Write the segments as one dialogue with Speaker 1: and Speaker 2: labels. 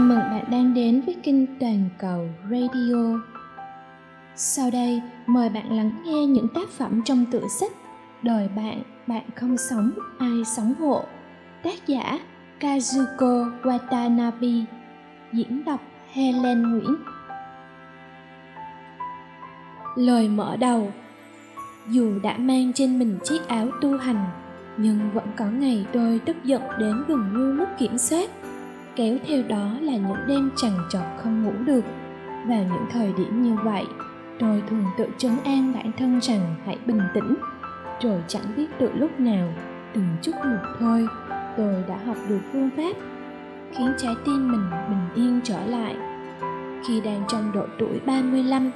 Speaker 1: Chào mừng bạn đang đến với kênh Toàn cầu Radio. Sau đây, mời bạn lắng nghe những tác phẩm trong tựa sách Đời bạn, bạn không sống, ai sống hộ. Tác giả Kazuko Watanabe Diễn đọc Helen Nguyễn Lời mở đầu Dù đã mang trên mình chiếc áo tu hành Nhưng vẫn có ngày tôi tức giận đến gần như mất kiểm soát kéo theo đó là những đêm trằn trọc không ngủ được. Vào những thời điểm như vậy, tôi thường tự trấn an bản thân rằng hãy bình tĩnh. Rồi chẳng biết từ lúc nào, từng chút một thôi, tôi đã học được phương pháp, khiến trái tim mình bình yên trở lại. Khi đang trong độ tuổi 35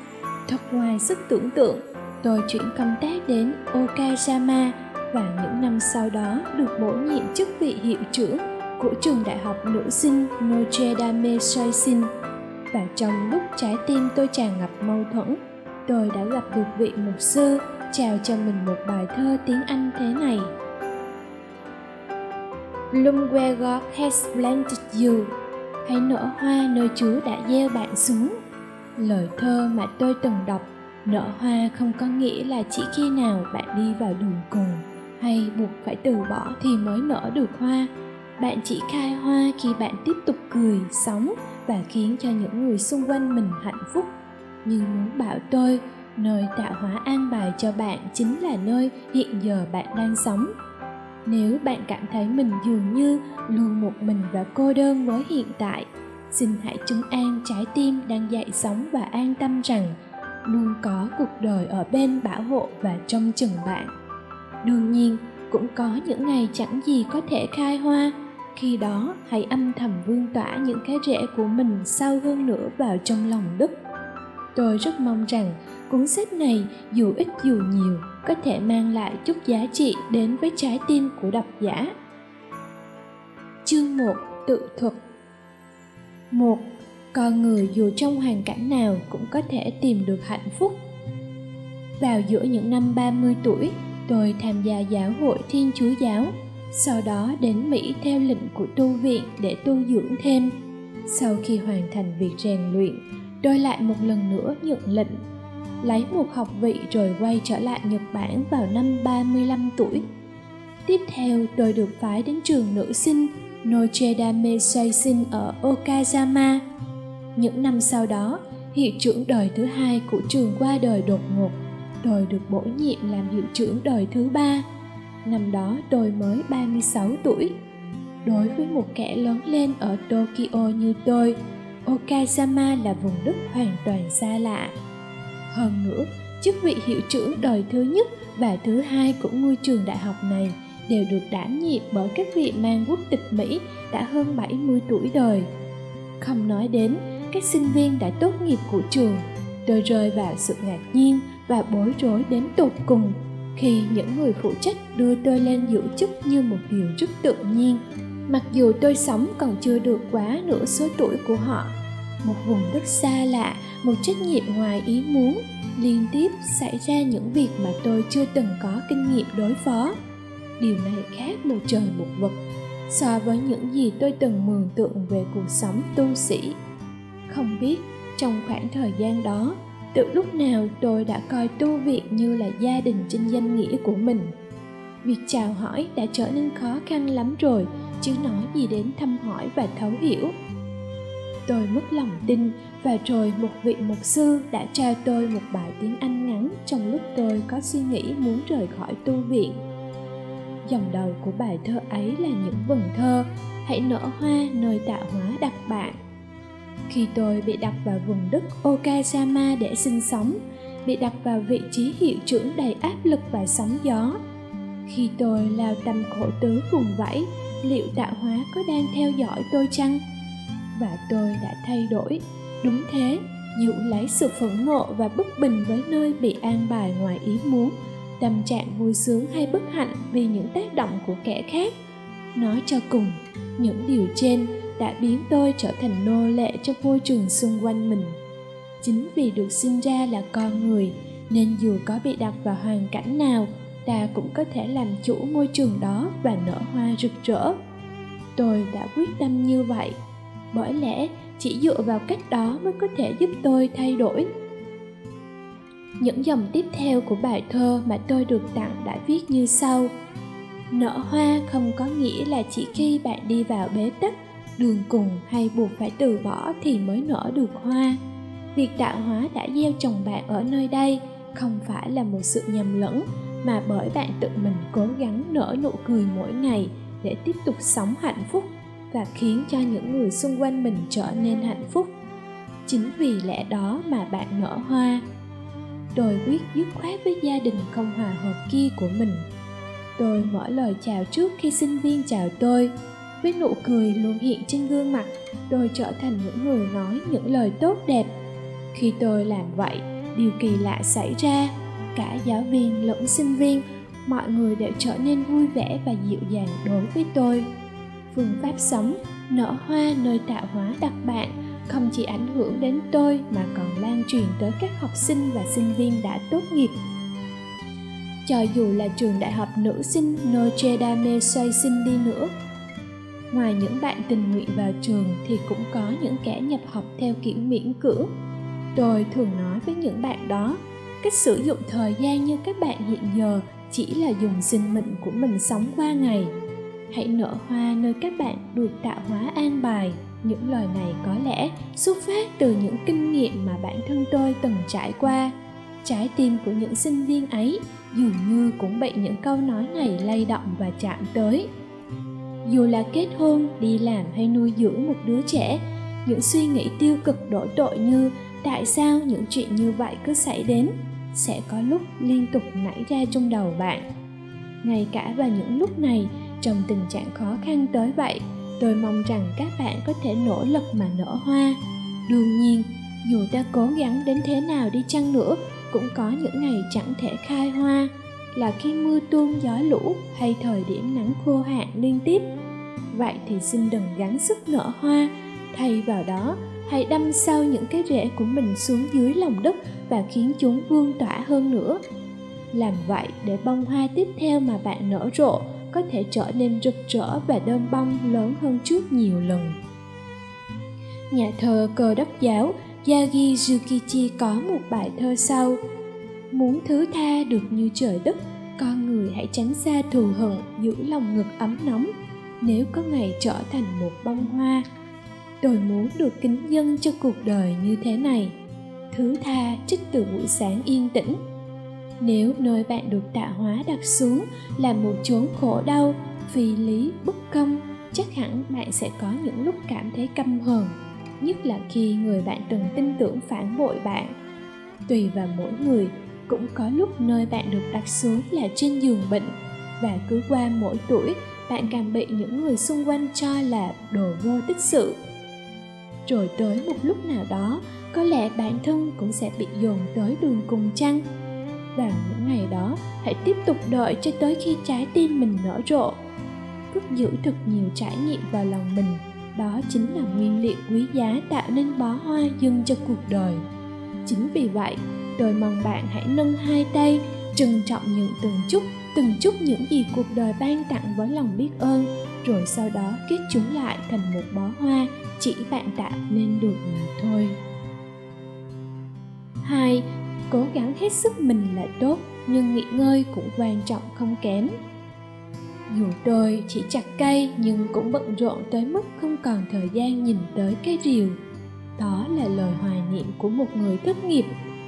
Speaker 1: thật ngoài sức tưởng tượng, tôi chuyển công tác đến Okayama và những năm sau đó được bổ nhiệm chức vị hiệu trưởng của trường đại học nữ sinh Notre Dame Soisin và trong lúc trái tim tôi tràn ngập mâu thuẫn, tôi đã gặp được vị mục sư chào cho mình một bài thơ tiếng Anh thế này. Bloom where God has planted you. Hãy nở hoa nơi Chúa đã gieo bạn xuống. Lời thơ mà tôi từng đọc, Nở hoa không có nghĩa là chỉ khi nào bạn đi vào đường cùng Hay buộc phải từ bỏ thì mới nở được hoa bạn chỉ khai hoa khi bạn tiếp tục cười, sống và khiến cho những người xung quanh mình hạnh phúc. Nhưng muốn bảo tôi, nơi tạo hóa an bài cho bạn chính là nơi hiện giờ bạn đang sống. Nếu bạn cảm thấy mình dường như luôn một mình và cô đơn với hiện tại, xin hãy chứng an trái tim đang dậy sống và an tâm rằng luôn có cuộc đời ở bên bảo hộ và trông chừng bạn. Đương nhiên, cũng có những ngày chẳng gì có thể khai hoa khi đó hãy âm thầm vươn tỏa những cái rễ của mình sâu hơn nữa vào trong lòng đất tôi rất mong rằng cuốn sách này dù ít dù nhiều có thể mang lại chút giá trị đến với trái tim của độc giả. Chương 1 tự thuật. Một con người dù trong hoàn cảnh nào cũng có thể tìm được hạnh phúc. Vào giữa những năm 30 tuổi, tôi tham gia giáo hội Thiên Chúa Giáo sau đó đến Mỹ theo lệnh của tu viện để tu dưỡng thêm. Sau khi hoàn thành việc rèn luyện, tôi lại một lần nữa nhận lệnh lấy một học vị rồi quay trở lại Nhật Bản vào năm 35 tuổi. Tiếp theo tôi được phái đến trường nữ sinh Notre Dame ở Okazama. Những năm sau đó, hiệu trưởng đời thứ hai của trường qua đời đột ngột. Tôi được bổ nhiệm làm hiệu trưởng đời thứ ba Năm đó tôi mới 36 tuổi. Đối với một kẻ lớn lên ở Tokyo như tôi, Okayama là vùng đất hoàn toàn xa lạ. Hơn nữa, chức vị hiệu trưởng đời thứ nhất và thứ hai của ngôi trường đại học này đều được đảm nhiệm bởi các vị mang quốc tịch Mỹ đã hơn 70 tuổi đời. Không nói đến các sinh viên đã tốt nghiệp của trường, tôi rơi vào sự ngạc nhiên và bối rối đến tột cùng khi những người phụ trách đưa tôi lên giữ chức như một điều rất tự nhiên. Mặc dù tôi sống còn chưa được quá nửa số tuổi của họ, một vùng đất xa lạ, một trách nhiệm ngoài ý muốn, liên tiếp xảy ra những việc mà tôi chưa từng có kinh nghiệm đối phó. Điều này khác một trời một vực so với những gì tôi từng mường tượng về cuộc sống tu sĩ. Không biết trong khoảng thời gian đó từ lúc nào tôi đã coi tu viện như là gia đình trên danh nghĩa của mình? Việc chào hỏi đã trở nên khó khăn lắm rồi, chứ nói gì đến thăm hỏi và thấu hiểu. Tôi mất lòng tin và rồi một vị mục sư đã trao tôi một bài tiếng anh ngắn trong lúc tôi có suy nghĩ muốn rời khỏi tu viện. Dòng đầu của bài thơ ấy là những vần thơ, hãy nở hoa, nơi tạo hóa đặc bạn khi tôi bị đặt vào vùng đất Okayama để sinh sống, bị đặt vào vị trí hiệu trưởng đầy áp lực và sóng gió. Khi tôi lao tâm khổ tứ vùng vẫy, liệu tạo hóa có đang theo dõi tôi chăng? Và tôi đã thay đổi. Đúng thế, dụ lấy sự phẫn nộ và bất bình với nơi bị an bài ngoài ý muốn, tâm trạng vui sướng hay bất hạnh vì những tác động của kẻ khác. Nói cho cùng, những điều trên đã biến tôi trở thành nô lệ cho môi trường xung quanh mình. Chính vì được sinh ra là con người, nên dù có bị đặt vào hoàn cảnh nào, ta cũng có thể làm chủ môi trường đó và nở hoa rực rỡ. Tôi đã quyết tâm như vậy. Bởi lẽ, chỉ dựa vào cách đó mới có thể giúp tôi thay đổi. Những dòng tiếp theo của bài thơ mà tôi được tặng đã viết như sau. Nở hoa không có nghĩa là chỉ khi bạn đi vào bế tắc đường cùng hay buộc phải từ bỏ thì mới nở được hoa. Việc tạo hóa đã gieo trồng bạn ở nơi đây không phải là một sự nhầm lẫn, mà bởi bạn tự mình cố gắng nở nụ cười mỗi ngày để tiếp tục sống hạnh phúc và khiến cho những người xung quanh mình trở nên hạnh phúc. Chính vì lẽ đó mà bạn nở hoa. Tôi quyết dứt khoát với gia đình không hòa hợp kia của mình. Tôi mở lời chào trước khi sinh viên chào tôi với nụ cười luôn hiện trên gương mặt, tôi trở thành những người nói những lời tốt đẹp. Khi tôi làm vậy, điều kỳ lạ xảy ra. Cả giáo viên lẫn sinh viên, mọi người đều trở nên vui vẻ và dịu dàng đối với tôi. Phương pháp sống, nở hoa nơi tạo hóa đặc bạn, không chỉ ảnh hưởng đến tôi mà còn lan truyền tới các học sinh và sinh viên đã tốt nghiệp. Cho dù là trường đại học nữ sinh Notre Dame xoay sinh đi nữa ngoài những bạn tình nguyện vào trường thì cũng có những kẻ nhập học theo kiểu miễn cưỡng. Tôi thường nói với những bạn đó, cách sử dụng thời gian như các bạn hiện giờ chỉ là dùng sinh mệnh của mình sống qua ngày. Hãy nở hoa nơi các bạn được tạo hóa an bài. Những lời này có lẽ xuất phát từ những kinh nghiệm mà bản thân tôi từng trải qua. Trái tim của những sinh viên ấy dường như cũng bị những câu nói này lay động và chạm tới dù là kết hôn, đi làm hay nuôi dưỡng một đứa trẻ, những suy nghĩ tiêu cực đổ tội như tại sao những chuyện như vậy cứ xảy đến? sẽ có lúc liên tục nảy ra trong đầu bạn. Ngay cả vào những lúc này, trong tình trạng khó khăn tới vậy, tôi mong rằng các bạn có thể nỗ lực mà nở hoa. Đương nhiên, dù ta cố gắng đến thế nào đi chăng nữa, cũng có những ngày chẳng thể khai hoa là khi mưa tuôn gió lũ hay thời điểm nắng khô hạn liên tiếp. Vậy thì xin đừng gắng sức nở hoa, thay vào đó, hãy đâm sâu những cái rễ của mình xuống dưới lòng đất và khiến chúng vươn tỏa hơn nữa. Làm vậy, để bông hoa tiếp theo mà bạn nở rộ có thể trở nên rực rỡ và đơm bông lớn hơn trước nhiều lần. Nhà thơ cơ đốc giáo Yagi Yukichi có một bài thơ sau. Muốn thứ tha được như trời đất Con người hãy tránh xa thù hận Giữ lòng ngực ấm nóng. Nếu có ngày trở thành một bông hoa Tôi muốn được kính dân cho cuộc đời như thế này. Thứ tha trích từ buổi sáng yên tĩnh. Nếu nơi bạn được tạo hóa đặt xuống Là một chốn khổ đau Phi lý, bất công Chắc hẳn bạn sẽ có những lúc cảm thấy căm hờn nhất là khi người bạn từng tin tưởng phản bội bạn. Tùy vào mỗi người cũng có lúc nơi bạn được đặt xuống là trên giường bệnh. Và cứ qua mỗi tuổi, bạn càng bị những người xung quanh cho là đồ vô tích sự. Rồi tới một lúc nào đó, có lẽ bản thân cũng sẽ bị dồn tới đường cùng chăng? Vào những ngày đó, hãy tiếp tục đợi cho tới khi trái tim mình nở rộ. Cất giữ thật nhiều trải nghiệm vào lòng mình. Đó chính là nguyên liệu quý giá tạo nên bó hoa dâng cho cuộc đời chính vì vậy, tôi mong bạn hãy nâng hai tay, trân trọng những từng chút từng chút những gì cuộc đời ban tặng với lòng biết ơn, rồi sau đó kết chúng lại thành một bó hoa, chỉ bạn tạo nên được mà thôi. Hai, cố gắng hết sức mình là tốt, nhưng nghỉ ngơi cũng quan trọng không kém. Dù tôi chỉ chặt cây nhưng cũng bận rộn tới mức không còn thời gian nhìn tới cây rìu đó là lời hoài niệm của một người thất nghiệp,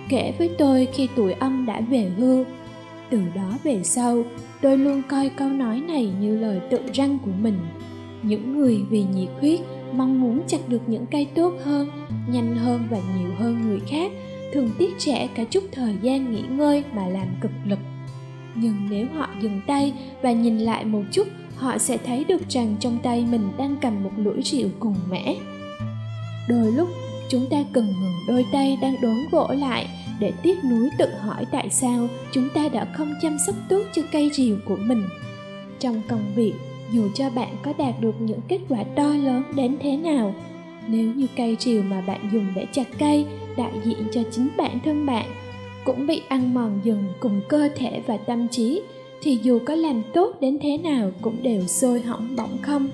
Speaker 1: kể với tôi khi tuổi ông đã về hưu. Từ đó về sau, tôi luôn coi câu nói này như lời tự răng của mình. Những người vì nhiệt huyết mong muốn chặt được những cây tốt hơn, nhanh hơn và nhiều hơn người khác, thường tiết trẻ cả chút thời gian nghỉ ngơi mà làm cực lực. Nhưng nếu họ dừng tay và nhìn lại một chút, họ sẽ thấy được rằng trong tay mình đang cầm một lưỡi rượu cùng mẻ đôi lúc, chúng ta cần ngừng đôi tay đang đốn gỗ lại để tiếc nuối tự hỏi tại sao chúng ta đã không chăm sóc tốt cho cây rìu của mình. Trong công việc, dù cho bạn có đạt được những kết quả to lớn đến thế nào, nếu như cây rìu mà bạn dùng để chặt cây đại diện cho chính bản thân bạn cũng bị ăn mòn dần cùng cơ thể và tâm trí, thì dù có làm tốt đến thế nào cũng đều sôi hỏng bỏng không.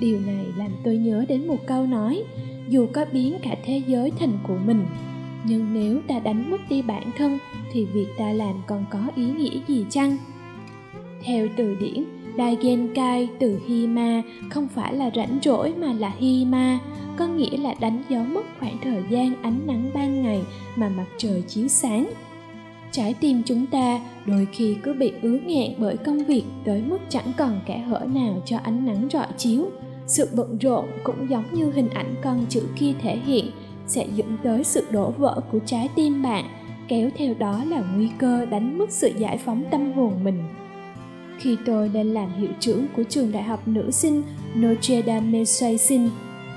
Speaker 1: Điều này làm tôi nhớ đến một câu nói dù có biến cả thế giới thành của mình nhưng nếu ta đánh mất đi bản thân thì việc ta làm còn có ý nghĩa gì chăng theo từ điển daigenkai từ Hima không phải là rảnh rỗi mà là Hima, có nghĩa là đánh dấu mất khoảng thời gian ánh nắng ban ngày mà mặt trời chiếu sáng. Trái tim chúng ta đôi khi cứ bị ứ nghẹn bởi công việc tới mức chẳng còn kẻ hở nào cho ánh nắng rọi chiếu. Sự bận rộn cũng giống như hình ảnh con chữ kia thể hiện sẽ dẫn tới sự đổ vỡ của trái tim bạn, kéo theo đó là nguy cơ đánh mất sự giải phóng tâm hồn mình khi tôi lên làm hiệu trưởng của trường đại học nữ sinh Notre Dame Saisin,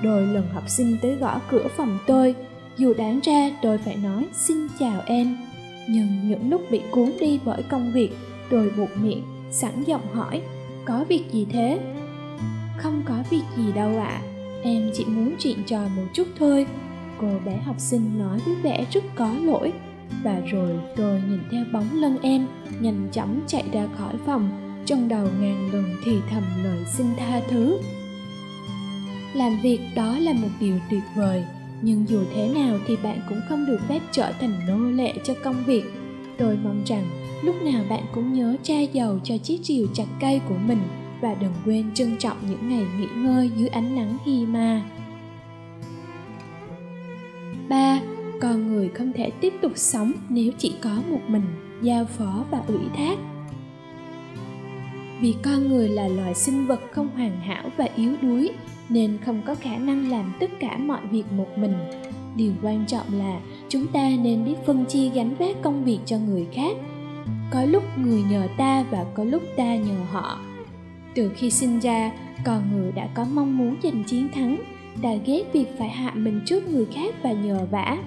Speaker 1: đôi lần học sinh tới gõ cửa phòng tôi, dù đáng ra tôi phải nói xin chào em. Nhưng những lúc bị cuốn đi bởi công việc, tôi buộc miệng, sẵn giọng hỏi, có việc gì thế? Không có việc gì đâu ạ, à. em chỉ muốn chuyện trò một chút thôi. Cô bé học sinh nói với vẻ rất có lỗi. Và rồi tôi nhìn theo bóng lưng em, nhanh chóng chạy ra khỏi phòng, trong đầu ngàn lần thì thầm lời xin tha thứ làm việc đó là một điều tuyệt vời nhưng dù thế nào thì bạn cũng không được phép trở thành nô lệ cho công việc tôi mong rằng lúc nào bạn cũng nhớ tra dầu cho chiếc rìu chặt cây của mình và đừng quên trân trọng những ngày nghỉ ngơi dưới ánh nắng hi ma. Ba, con người không thể tiếp tục sống nếu chỉ có một mình, giao phó và ủy thác. Vì con người là loài sinh vật không hoàn hảo và yếu đuối, nên không có khả năng làm tất cả mọi việc một mình. Điều quan trọng là chúng ta nên biết phân chia gánh vác công việc cho người khác. Có lúc người nhờ ta và có lúc ta nhờ họ từ khi sinh ra, con người đã có mong muốn giành chiến thắng, đã ghét việc phải hạ mình trước người khác và nhờ vả.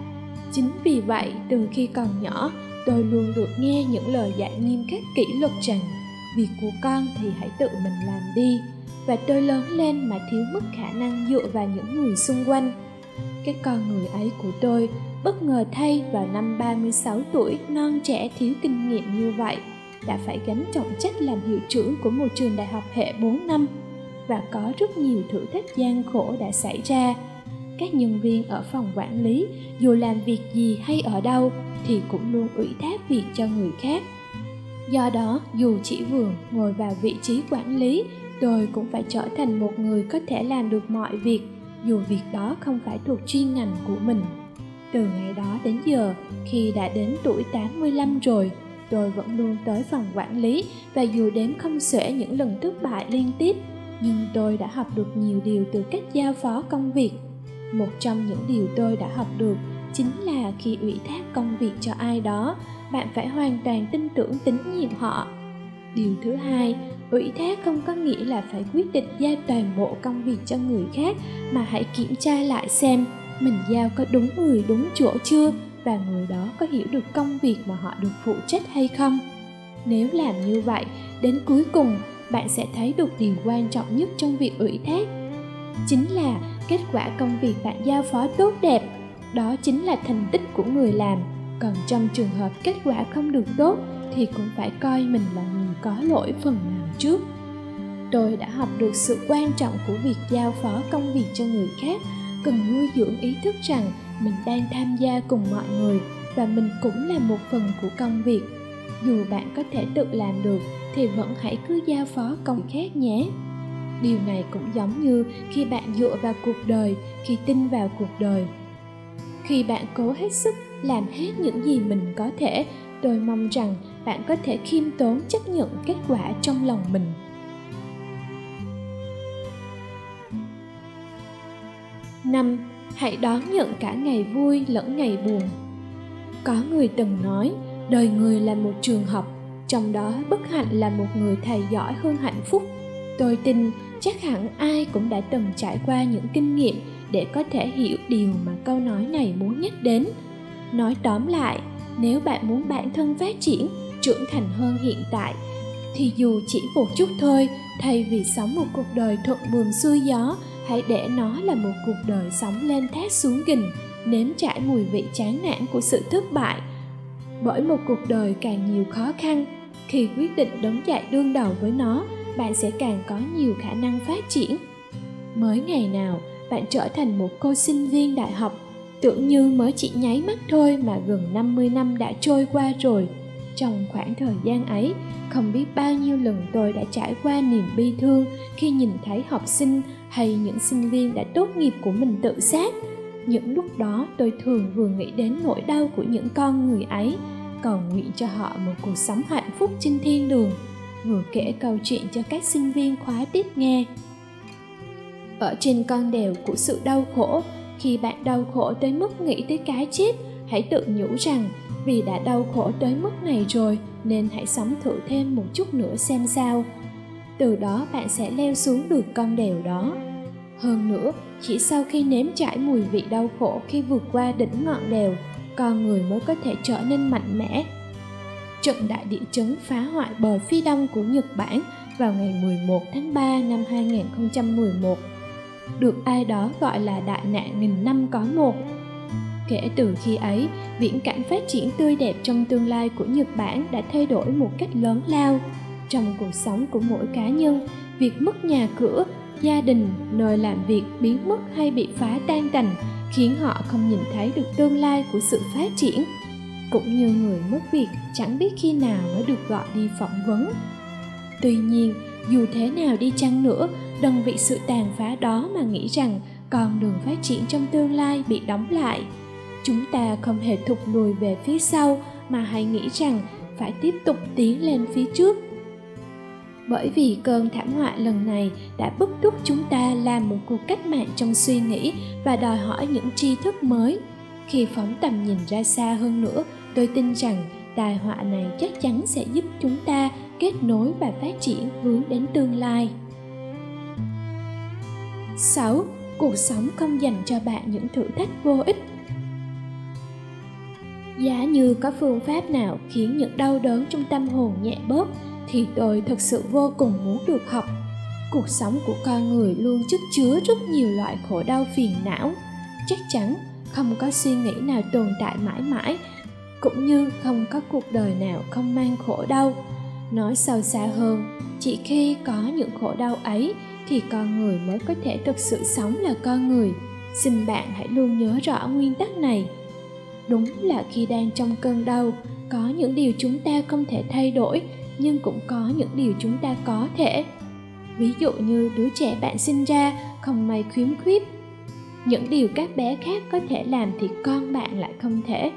Speaker 1: Chính vì vậy, từ khi còn nhỏ, tôi luôn được nghe những lời dạy nghiêm khắc kỷ luật rằng, việc của con thì hãy tự mình làm đi. Và tôi lớn lên mà thiếu mất khả năng dựa vào những người xung quanh. Cái con người ấy của tôi bất ngờ thay vào năm 36 tuổi, non trẻ thiếu kinh nghiệm như vậy đã phải gánh trọng trách làm hiệu trưởng của một trường đại học hệ 4 năm và có rất nhiều thử thách gian khổ đã xảy ra. Các nhân viên ở phòng quản lý, dù làm việc gì hay ở đâu, thì cũng luôn ủy thác việc cho người khác do đó, dù chỉ vừa ngồi vào vị trí quản lý, tôi cũng phải trở thành một người có thể làm được mọi việc, dù việc đó không phải thuộc chuyên ngành của mình từ ngày đó đến giờ, khi đã đến tuổi 85 rồi tôi vẫn luôn tới phòng quản lý và dù đếm không xuể những lần thất bại liên tiếp, nhưng tôi đã học được nhiều điều từ cách giao phó công việc. Một trong những điều tôi đã học được chính là khi ủy thác công việc cho ai đó, bạn phải hoàn toàn tin tưởng tín nhiệm họ. Điều thứ hai, ủy thác không có nghĩa là phải quyết định giao toàn bộ công việc cho người khác, mà hãy kiểm tra lại xem mình giao có đúng người, đúng chỗ chưa và người đó có hiểu được công việc mà họ được phụ trách hay không? Nếu làm như vậy, đến cuối cùng, bạn sẽ thấy được điều quan trọng nhất trong việc ủy thác. Chính là kết quả công việc bạn giao phó tốt đẹp. Đó chính là thành tích của người làm. Còn trong trường hợp kết quả không được tốt, thì cũng phải coi mình là người có lỗi phần nào trước. Tôi đã học được sự quan trọng của việc giao phó công việc cho người khác, cần nuôi dưỡng ý thức rằng mình đang tham gia cùng mọi người và mình cũng là một phần của công việc. Dù bạn có thể tự làm được thì vẫn hãy cứ giao phó công việc khác nhé. Điều này cũng giống như khi bạn dựa vào cuộc đời, khi tin vào cuộc đời. Khi bạn cố hết sức làm hết những gì mình có thể, tôi mong rằng bạn có thể khiêm tốn chấp nhận kết quả trong lòng mình. Năm hãy đón nhận cả ngày vui lẫn ngày buồn. Có người từng nói, đời người là một trường học, trong đó bất hạnh là một người thầy giỏi hơn hạnh phúc. Tôi tin chắc hẳn ai cũng đã từng trải qua những kinh nghiệm để có thể hiểu điều mà câu nói này muốn nhắc đến. Nói tóm lại, nếu bạn muốn bản thân phát triển, trưởng thành hơn hiện tại, thì dù chỉ một chút thôi, thay vì sống một cuộc đời thuận buồm xuôi gió hãy để nó là một cuộc đời sống lên thét xuống gình nếm trải mùi vị chán nản của sự thất bại bởi một cuộc đời càng nhiều khó khăn khi quyết định đứng dậy đương đầu với nó bạn sẽ càng có nhiều khả năng phát triển mới ngày nào bạn trở thành một cô sinh viên đại học tưởng như mới chỉ nháy mắt thôi mà gần 50 năm đã trôi qua rồi. Trong khoảng thời gian ấy, không biết bao nhiêu lần tôi đã trải qua niềm bi thương khi nhìn thấy học sinh hay những sinh viên đã tốt nghiệp của mình tự sát. Những lúc đó tôi thường vừa nghĩ đến nỗi đau của những con người ấy, cầu nguyện cho họ một cuộc sống hạnh phúc trên thiên đường, vừa kể câu chuyện cho các sinh viên khóa tiếp nghe. Ở trên con đèo của sự đau khổ, khi bạn đau khổ tới mức nghĩ tới cái chết hãy tự nhủ rằng vì đã đau khổ tới mức này rồi nên hãy sống thử thêm một chút nữa xem sao từ đó bạn sẽ leo xuống được con đèo đó hơn nữa chỉ sau khi nếm trải mùi vị đau khổ khi vượt qua đỉnh ngọn đèo con người mới có thể trở nên mạnh mẽ trận đại địa chấn phá hoại bờ phi đông của Nhật Bản vào ngày 11 tháng 3 năm 2011 được ai đó gọi là đại nạn nghìn năm có một. Kể từ khi ấy, viễn cảnh phát triển tươi đẹp trong tương lai của Nhật Bản đã thay đổi một cách lớn lao. Trong cuộc sống của mỗi cá nhân, việc mất nhà cửa, gia đình, nơi làm việc biến mất hay bị phá tan tành khiến họ không nhìn thấy được tương lai của sự phát triển. Cũng như người mất việc chẳng biết khi nào mới được gọi đi phỏng vấn. Tuy nhiên, dù thế nào đi chăng nữa đừng vì sự tàn phá đó mà nghĩ rằng con đường phát triển trong tương lai bị đóng lại chúng ta không hề thụt lùi về phía sau mà hãy nghĩ rằng phải tiếp tục tiến lên phía trước bởi vì cơn thảm họa lần này đã bức thúc chúng ta làm một cuộc cách mạng trong suy nghĩ và đòi hỏi những tri thức mới khi phóng tầm nhìn ra xa hơn nữa, tôi tin rằng tai họa này chắc chắn sẽ giúp chúng ta kết nối và phát triển hướng đến tương lai 6. Cuộc sống không dành cho bạn những thử thách vô ích Giá như có phương pháp nào khiến những đau đớn trong tâm hồn nhẹ bớt thì tôi thật sự vô cùng muốn được học. Cuộc sống của con người luôn chất chứa rất nhiều loại khổ đau phiền não. Chắc chắn không có suy nghĩ nào tồn tại mãi mãi, cũng như không có cuộc đời nào không mang khổ đau. Nói sâu xa hơn, chỉ khi có những khổ đau ấy thì con người mới có thể thực sự sống là con người xin bạn hãy luôn nhớ rõ nguyên tắc này đúng là khi đang trong cơn đau có những điều chúng ta không thể thay đổi nhưng cũng có những điều chúng ta có thể. Ví dụ như đứa trẻ bạn sinh ra không may khiếm khuyết. Những điều các bé khác có thể làm thì con bạn lại không thể.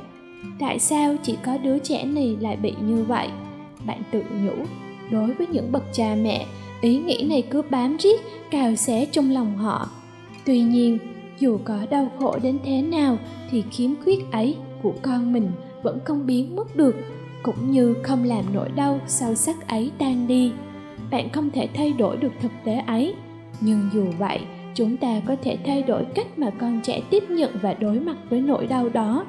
Speaker 1: Tại sao chỉ có đứa trẻ này lại bị như vậy? Bạn tự nhủ, đối với những bậc cha mẹ, ý nghĩ này cứ bám riết, cào xé trong lòng họ. Tuy nhiên, dù có đau khổ đến thế nào thì khiếm khuyết ấy của con mình vẫn không biến mất được cũng như không làm nỗi đau sâu sắc ấy tan đi. Bạn không thể thay đổi được thực tế ấy. Nhưng dù vậy, chúng ta có thể thay đổi cách mà con trẻ tiếp nhận và đối mặt với nỗi đau đó.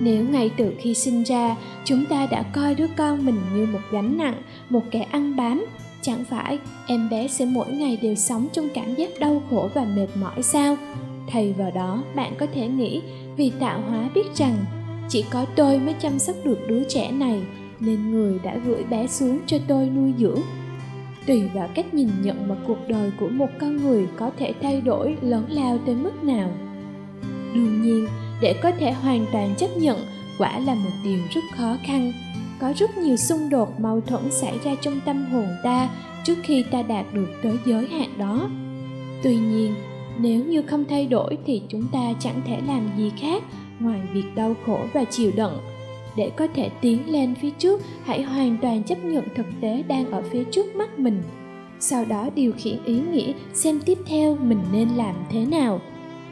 Speaker 1: Nếu ngay từ khi sinh ra, chúng ta đã coi đứa con mình như một gánh nặng, một kẻ ăn bám, chẳng phải em bé sẽ mỗi ngày đều sống trong cảm giác đau khổ và mệt mỏi sao? Thay vào đó, bạn có thể nghĩ, vì tạo hóa biết rằng chỉ có tôi mới chăm sóc được đứa trẻ này, nên người đã gửi bé xuống cho tôi nuôi dưỡng. Tùy vào cách nhìn nhận mà cuộc đời của một con người có thể thay đổi, lớn lao tới mức nào. Đương nhiên, để có thể hoàn toàn chấp nhận, quả là một điều rất khó khăn. Có rất nhiều xung đột, mâu thuẫn xảy ra trong tâm hồn ta trước khi ta đạt được tới giới hạn đó. Tuy nhiên, nếu như không thay đổi thì chúng ta chẳng thể làm gì khác ngoài việc đau khổ và chịu đựng, để có thể tiến lên phía trước, hãy hoàn toàn chấp nhận thực tế đang ở phía trước mắt mình. Sau đó điều khiển ý nghĩ xem tiếp theo mình nên làm thế nào.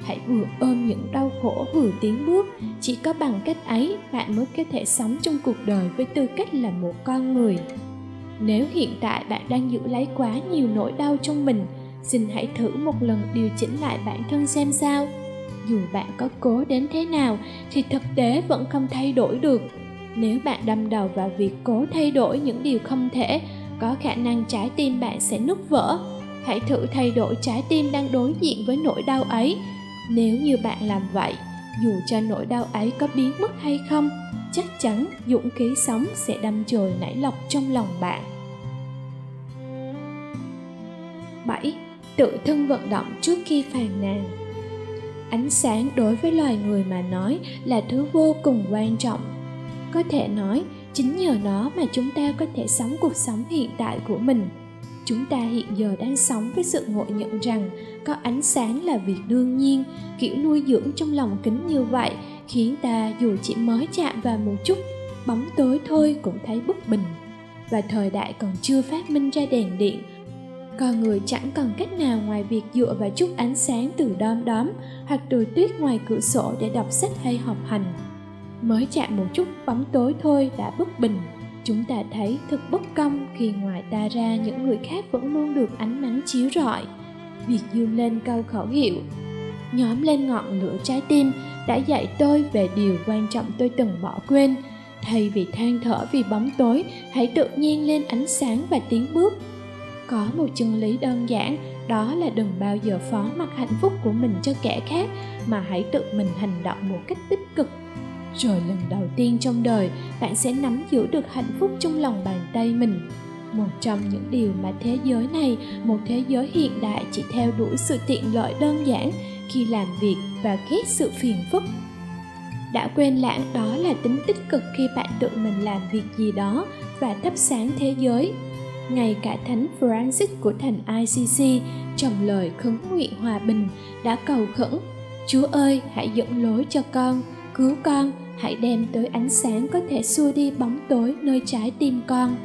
Speaker 1: Hãy vừa ôm những đau khổ vừa tiến bước, chỉ có bằng cách ấy bạn mới có thể sống trong cuộc đời với tư cách là một con người. Nếu hiện tại bạn đang giữ lấy quá nhiều nỗi đau trong mình, xin hãy thử một lần điều chỉnh lại bản thân xem sao dù bạn có cố đến thế nào thì thực tế vẫn không thay đổi được. Nếu bạn đâm đầu vào việc cố thay đổi những điều không thể, có khả năng trái tim bạn sẽ nứt vỡ. Hãy thử thay đổi trái tim đang đối diện với nỗi đau ấy. Nếu như bạn làm vậy, dù cho nỗi đau ấy có biến mất hay không, chắc chắn dũng khí sống sẽ đâm chồi nảy lọc trong lòng bạn. 7. tự thân vận động trước khi phàn nàn ánh sáng đối với loài người mà nói là thứ vô cùng quan trọng. Có thể nói, chính nhờ nó mà chúng ta có thể sống cuộc sống hiện tại của mình. Chúng ta hiện giờ đang sống với sự ngộ nhận rằng có ánh sáng là việc đương nhiên, kiểu nuôi dưỡng trong lòng kính như vậy khiến ta dù chỉ mới chạm vào một chút, bóng tối thôi cũng thấy bất bình. Và thời đại còn chưa phát minh ra đèn điện con người chẳng còn cách nào ngoài việc dựa vào chút ánh sáng từ đom đóm hoặc từ tuyết ngoài cửa sổ để đọc sách hay học hành. Mới chạm một chút bóng tối thôi đã bất bình. Chúng ta thấy thật bất công khi ngoài ta ra những người khác vẫn luôn được ánh nắng chiếu rọi. Việc dương lên câu khẩu hiệu. Nhóm lên ngọn lửa trái tim đã dạy tôi về điều quan trọng tôi từng bỏ quên. Thay vì than thở vì bóng tối, hãy tự nhiên lên ánh sáng và tiến bước có một chân lý đơn giản, đó là đừng bao giờ phó mặc hạnh phúc của mình cho kẻ khác, mà hãy tự mình hành động một cách tích cực. Rồi lần đầu tiên trong đời, bạn sẽ nắm giữ được hạnh phúc trong lòng bàn tay mình. Một trong những điều mà thế giới này, một thế giới hiện đại chỉ theo đuổi sự tiện lợi đơn giản khi làm việc và ghét sự phiền phức. Đã quên lãng đó là tính tích cực khi bạn tự mình làm việc gì đó và thắp sáng thế giới ngay cả thánh francis của thành icc trong lời khấn nguyện hòa bình đã cầu khẩn, chúa ơi, hãy dẫn lối cho con, cứu con, hãy đem tới ánh sáng có thể xua đi bóng tối nơi trái tim con.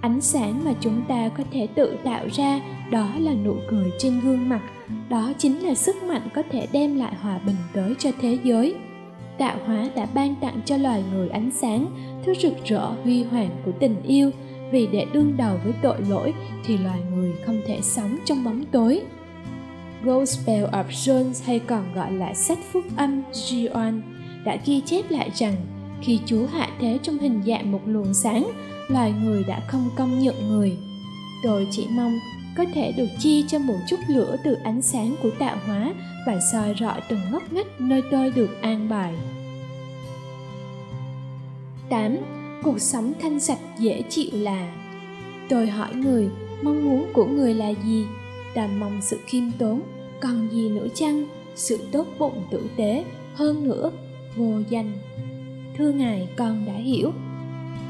Speaker 1: Ánh sáng mà chúng ta có thể tự tạo ra, đó là nụ cười trên gương mặt, đó chính là sức mạnh có thể đem lại hòa bình tới cho thế giới. Tạo hóa đã ban tặng cho loài người ánh sáng, thứ rực rỡ, huy hoàng của tình yêu vì để đương đầu với tội lỗi thì loài người không thể sống trong bóng tối Gospel of John hay còn gọi là sách phúc âm Gioan đã ghi chép lại rằng khi Chúa hạ thế trong hình dạng một luồng sáng, loài người đã không công nhận người. Tôi chỉ mong có thể được chia cho một chút lửa từ ánh sáng của tạo hóa và soi rọi từng ngóc ngách nơi tôi được an bài. 8. Cuộc sống thanh sạch dễ chịu là Tôi hỏi người, mong muốn của người là gì? Ta mong sự khiêm tốn, còn gì nữa chăng? Sự tốt bụng tử tế, hơn nữa vô danh thưa ngài con đã hiểu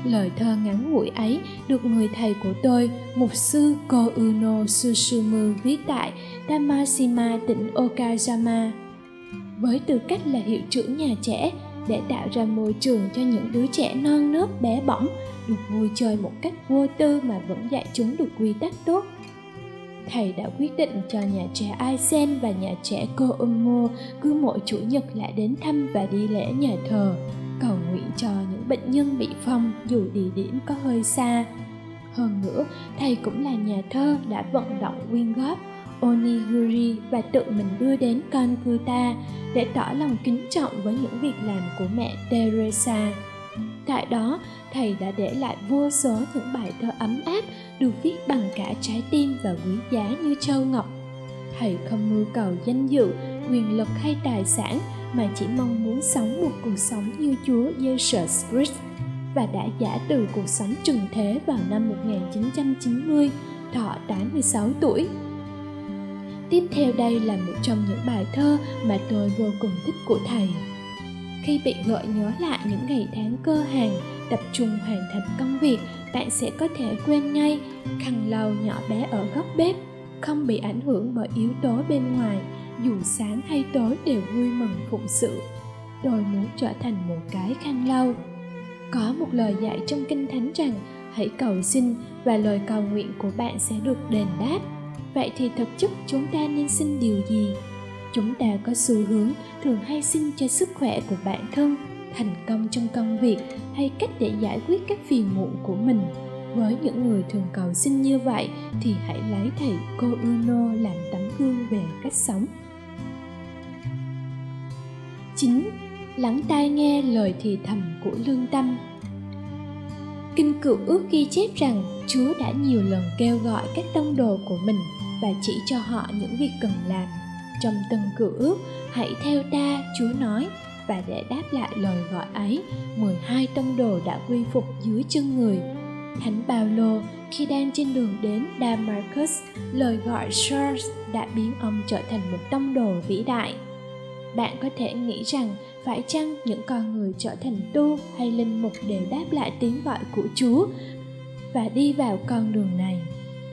Speaker 1: lời thơ ngắn ngủi ấy được người thầy của tôi mục sư ko uno susumu viết tại tamashima tỉnh okayama với tư cách là hiệu trưởng nhà trẻ để tạo ra môi trường cho những đứa trẻ non nớt bé bỏng được vui chơi một cách vô tư mà vẫn dạy chúng được quy tắc tốt thầy đã quyết định cho nhà trẻ Aisen và nhà trẻ Koummo cứ mỗi chủ nhật lại đến thăm và đi lễ nhà thờ, cầu nguyện cho những bệnh nhân bị phong dù địa điểm có hơi xa. Hơn nữa, thầy cũng là nhà thơ đã vận động quyên góp onigiri và tự mình đưa đến Calcutta để tỏ lòng kính trọng với những việc làm của mẹ Teresa. Tại đó, thầy đã để lại vô số những bài thơ ấm áp được viết bằng cả trái tim và quý giá như châu ngọc thầy không mưu cầu danh dự quyền lực hay tài sản mà chỉ mong muốn sống một cuộc sống như Chúa Jesus Christ và đã giả từ cuộc sống trừng thế vào năm 1990, thọ 86 tuổi. Tiếp theo đây là một trong những bài thơ mà tôi vô cùng thích của thầy. Khi bị gợi nhớ lại những ngày tháng cơ hàng, tập trung hoàn thành công việc bạn sẽ có thể quên ngay khăn lau nhỏ bé ở góc bếp không bị ảnh hưởng bởi yếu tố bên ngoài dù sáng hay tối đều vui mừng phụng sự. Tôi muốn trở thành một cái khăn lau. Có một lời dạy trong kinh thánh rằng hãy cầu xin và lời cầu nguyện của bạn sẽ được đền đáp vậy thì thực chất chúng ta nên xin điều gì? Chúng ta có xu hướng thường hay xin cho sức khỏe của bản thân thành công trong công việc hay cách để giải quyết các phiền muộn của mình? Với những người thường cầu xin như vậy thì hãy lấy thầy cô Uno làm tấm gương về cách sống. 9. Lắng tai nghe lời thì thầm của lương tâm. Kinh cựu ước ghi chép rằng Chúa đã nhiều lần kêu gọi các tông đồ của mình và chỉ cho họ những việc cần làm. Trong từng cựu ước, hãy theo ta, Chúa nói, và để đáp lại lời gọi ấy, 12 tông đồ đã quy phục dưới chân người. Thánh Bao khi đang trên đường đến Damascus, lời gọi Charles đã biến ông trở thành một tông đồ vĩ đại. Bạn có thể nghĩ rằng phải chăng những con người trở thành tu hay linh mục đều đáp lại tiếng gọi của Chúa và đi vào con đường này.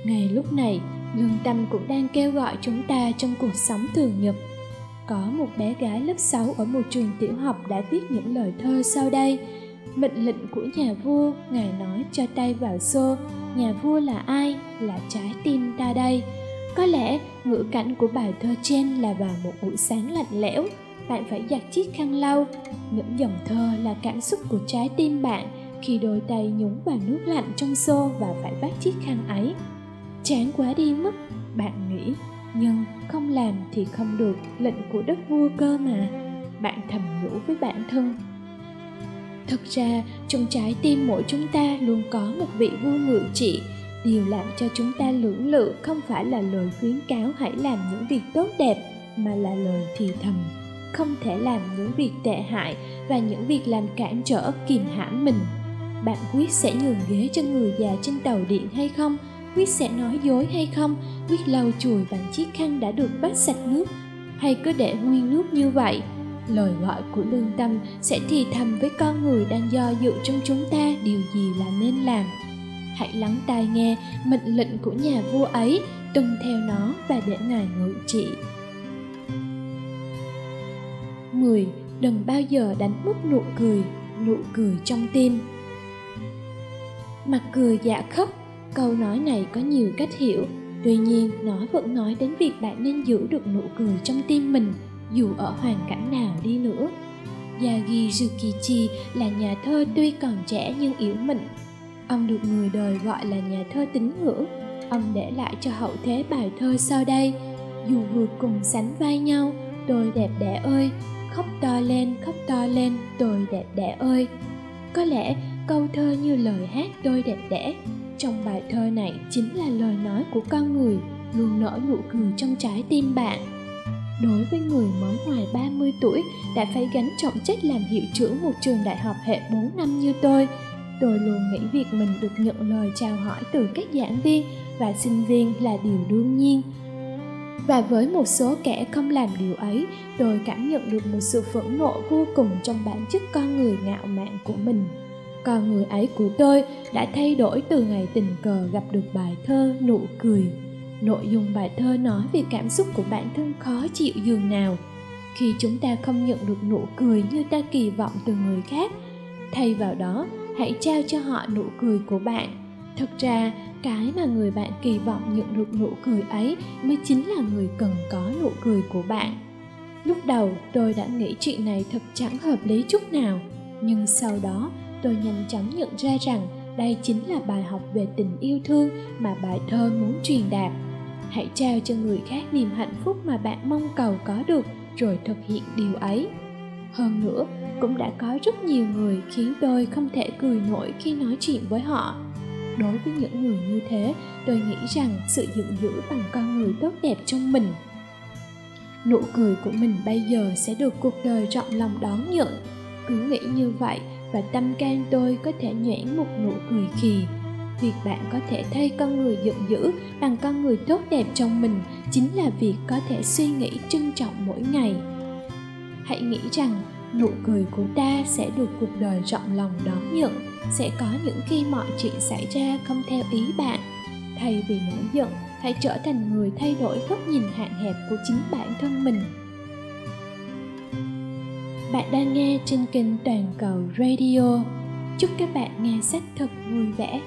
Speaker 1: Ngay lúc này, lương tâm cũng đang kêu gọi chúng ta trong cuộc sống thường nhật. Có một bé gái lớp 6 ở một trường tiểu học đã viết những lời thơ sau đây. Mệnh lệnh của nhà vua, ngài nói cho tay vào xô, nhà vua là ai? Là trái tim ta đây. Có lẽ ngữ cảnh của bài thơ trên là vào một buổi sáng lạnh lẽo, bạn phải giặt chiếc khăn lau. Những dòng thơ là cảm xúc của trái tim bạn khi đôi tay nhúng vào nước lạnh trong xô và phải vắt chiếc khăn ấy chán quá đi mất. Bạn nghĩ, nhưng không làm thì không được, lệnh của đất vua cơ mà. Bạn thầm nhủ với bản thân. Thực ra, trong trái tim mỗi chúng ta luôn có một vị vua ngự trị. Điều làm cho chúng ta lưỡng lự không phải là lời khuyến cáo hãy làm những việc tốt đẹp, mà là lời thì thầm. Không thể làm những việc tệ hại và những việc làm cản trở, kìm hãm mình. Bạn quyết sẽ nhường ghế cho người già trên tàu điện hay không? Quyết sẽ nói dối hay không? Quyết lau chùi bằng chiếc khăn đã được vắt sạch nước. Hay cứ để nguyên nước như vậy? Lời gọi của lương tâm sẽ thì thầm với con người đang do dự trong chúng ta điều gì là nên làm? Hãy lắng tai nghe mệnh lệnh của nhà vua ấy tuân theo nó và để ngài ngự trị. 10. Đừng bao giờ đánh mất nụ cười, nụ cười trong tim. Mặt cười dạ khóc câu nói này có nhiều cách hiểu tuy nhiên nó vẫn nói đến việc bạn nên giữ được nụ cười trong tim mình dù ở hoàn cảnh nào đi nữa Yagi Yukichi là nhà thơ tuy còn trẻ nhưng yếu mệnh Ông được người đời gọi là nhà thơ tín ngưỡng. Ông để lại cho hậu thế bài thơ sau đây. Dù vừa cùng sánh vai nhau, tôi đẹp đẽ ơi, khóc to lên, khóc to lên, tôi đẹp đẽ ơi. Có lẽ câu thơ như lời hát tôi đẹp đẽ trong bài thơ này chính là lời nói của con người luôn nở nụ cười trong trái tim bạn Đối với người mới ngoài 30 tuổi đã phải gánh trọng trách làm hiệu trưởng một trường đại học hệ 4 năm như tôi, tôi luôn nghĩ việc mình được nhận lời chào hỏi từ các giảng viên và sinh viên là điều đương nhiên. Và với một số kẻ không làm điều ấy, tôi cảm nhận được một sự phẫn nộ vô cùng trong bản chất con người ngạo mạn của mình còn người ấy của tôi đã thay đổi từ ngày tình cờ gặp được bài thơ nụ cười. Nội dung bài thơ nói về cảm xúc của bản thân khó chịu dường nào. Khi chúng ta không nhận được nụ cười như ta kỳ vọng từ người khác, thay vào đó, hãy trao cho họ nụ cười của bạn. Thực ra, cái mà người bạn kỳ vọng nhận được nụ cười ấy mới chính là người cần có nụ cười của bạn. Lúc đầu, tôi đã nghĩ chuyện này thật chẳng hợp lý chút nào, nhưng sau đó tôi nhanh chóng nhận ra rằng đây chính là bài học về tình yêu thương mà bài thơ muốn truyền đạt. Hãy trao cho người khác niềm hạnh phúc mà bạn mong cầu có được rồi thực hiện điều ấy. Hơn nữa, cũng đã có rất nhiều người khiến tôi không thể cười nổi khi nói chuyện với họ. Đối với những người như thế, tôi nghĩ rằng sự giận dữ bằng con người tốt đẹp trong mình, nụ cười của mình bây giờ sẽ được cuộc đời rộng lòng đón nhận. Cứ nghĩ như vậy và tâm can tôi có thể nhoẻn một nụ cười khì. Việc bạn có thể thay con người giận dữ bằng con người tốt đẹp trong mình chính là việc có thể suy nghĩ trân trọng mỗi ngày. Hãy nghĩ rằng nụ cười của ta sẽ được cuộc đời rộng lòng đón nhận, sẽ có những khi mọi chuyện xảy ra không theo ý bạn. Thay vì nổi giận, hãy trở thành người thay đổi góc nhìn hạn hẹp của chính bản thân mình bạn đang nghe trên kênh Toàn cầu Radio. Chúc các bạn nghe sách thật vui vẻ.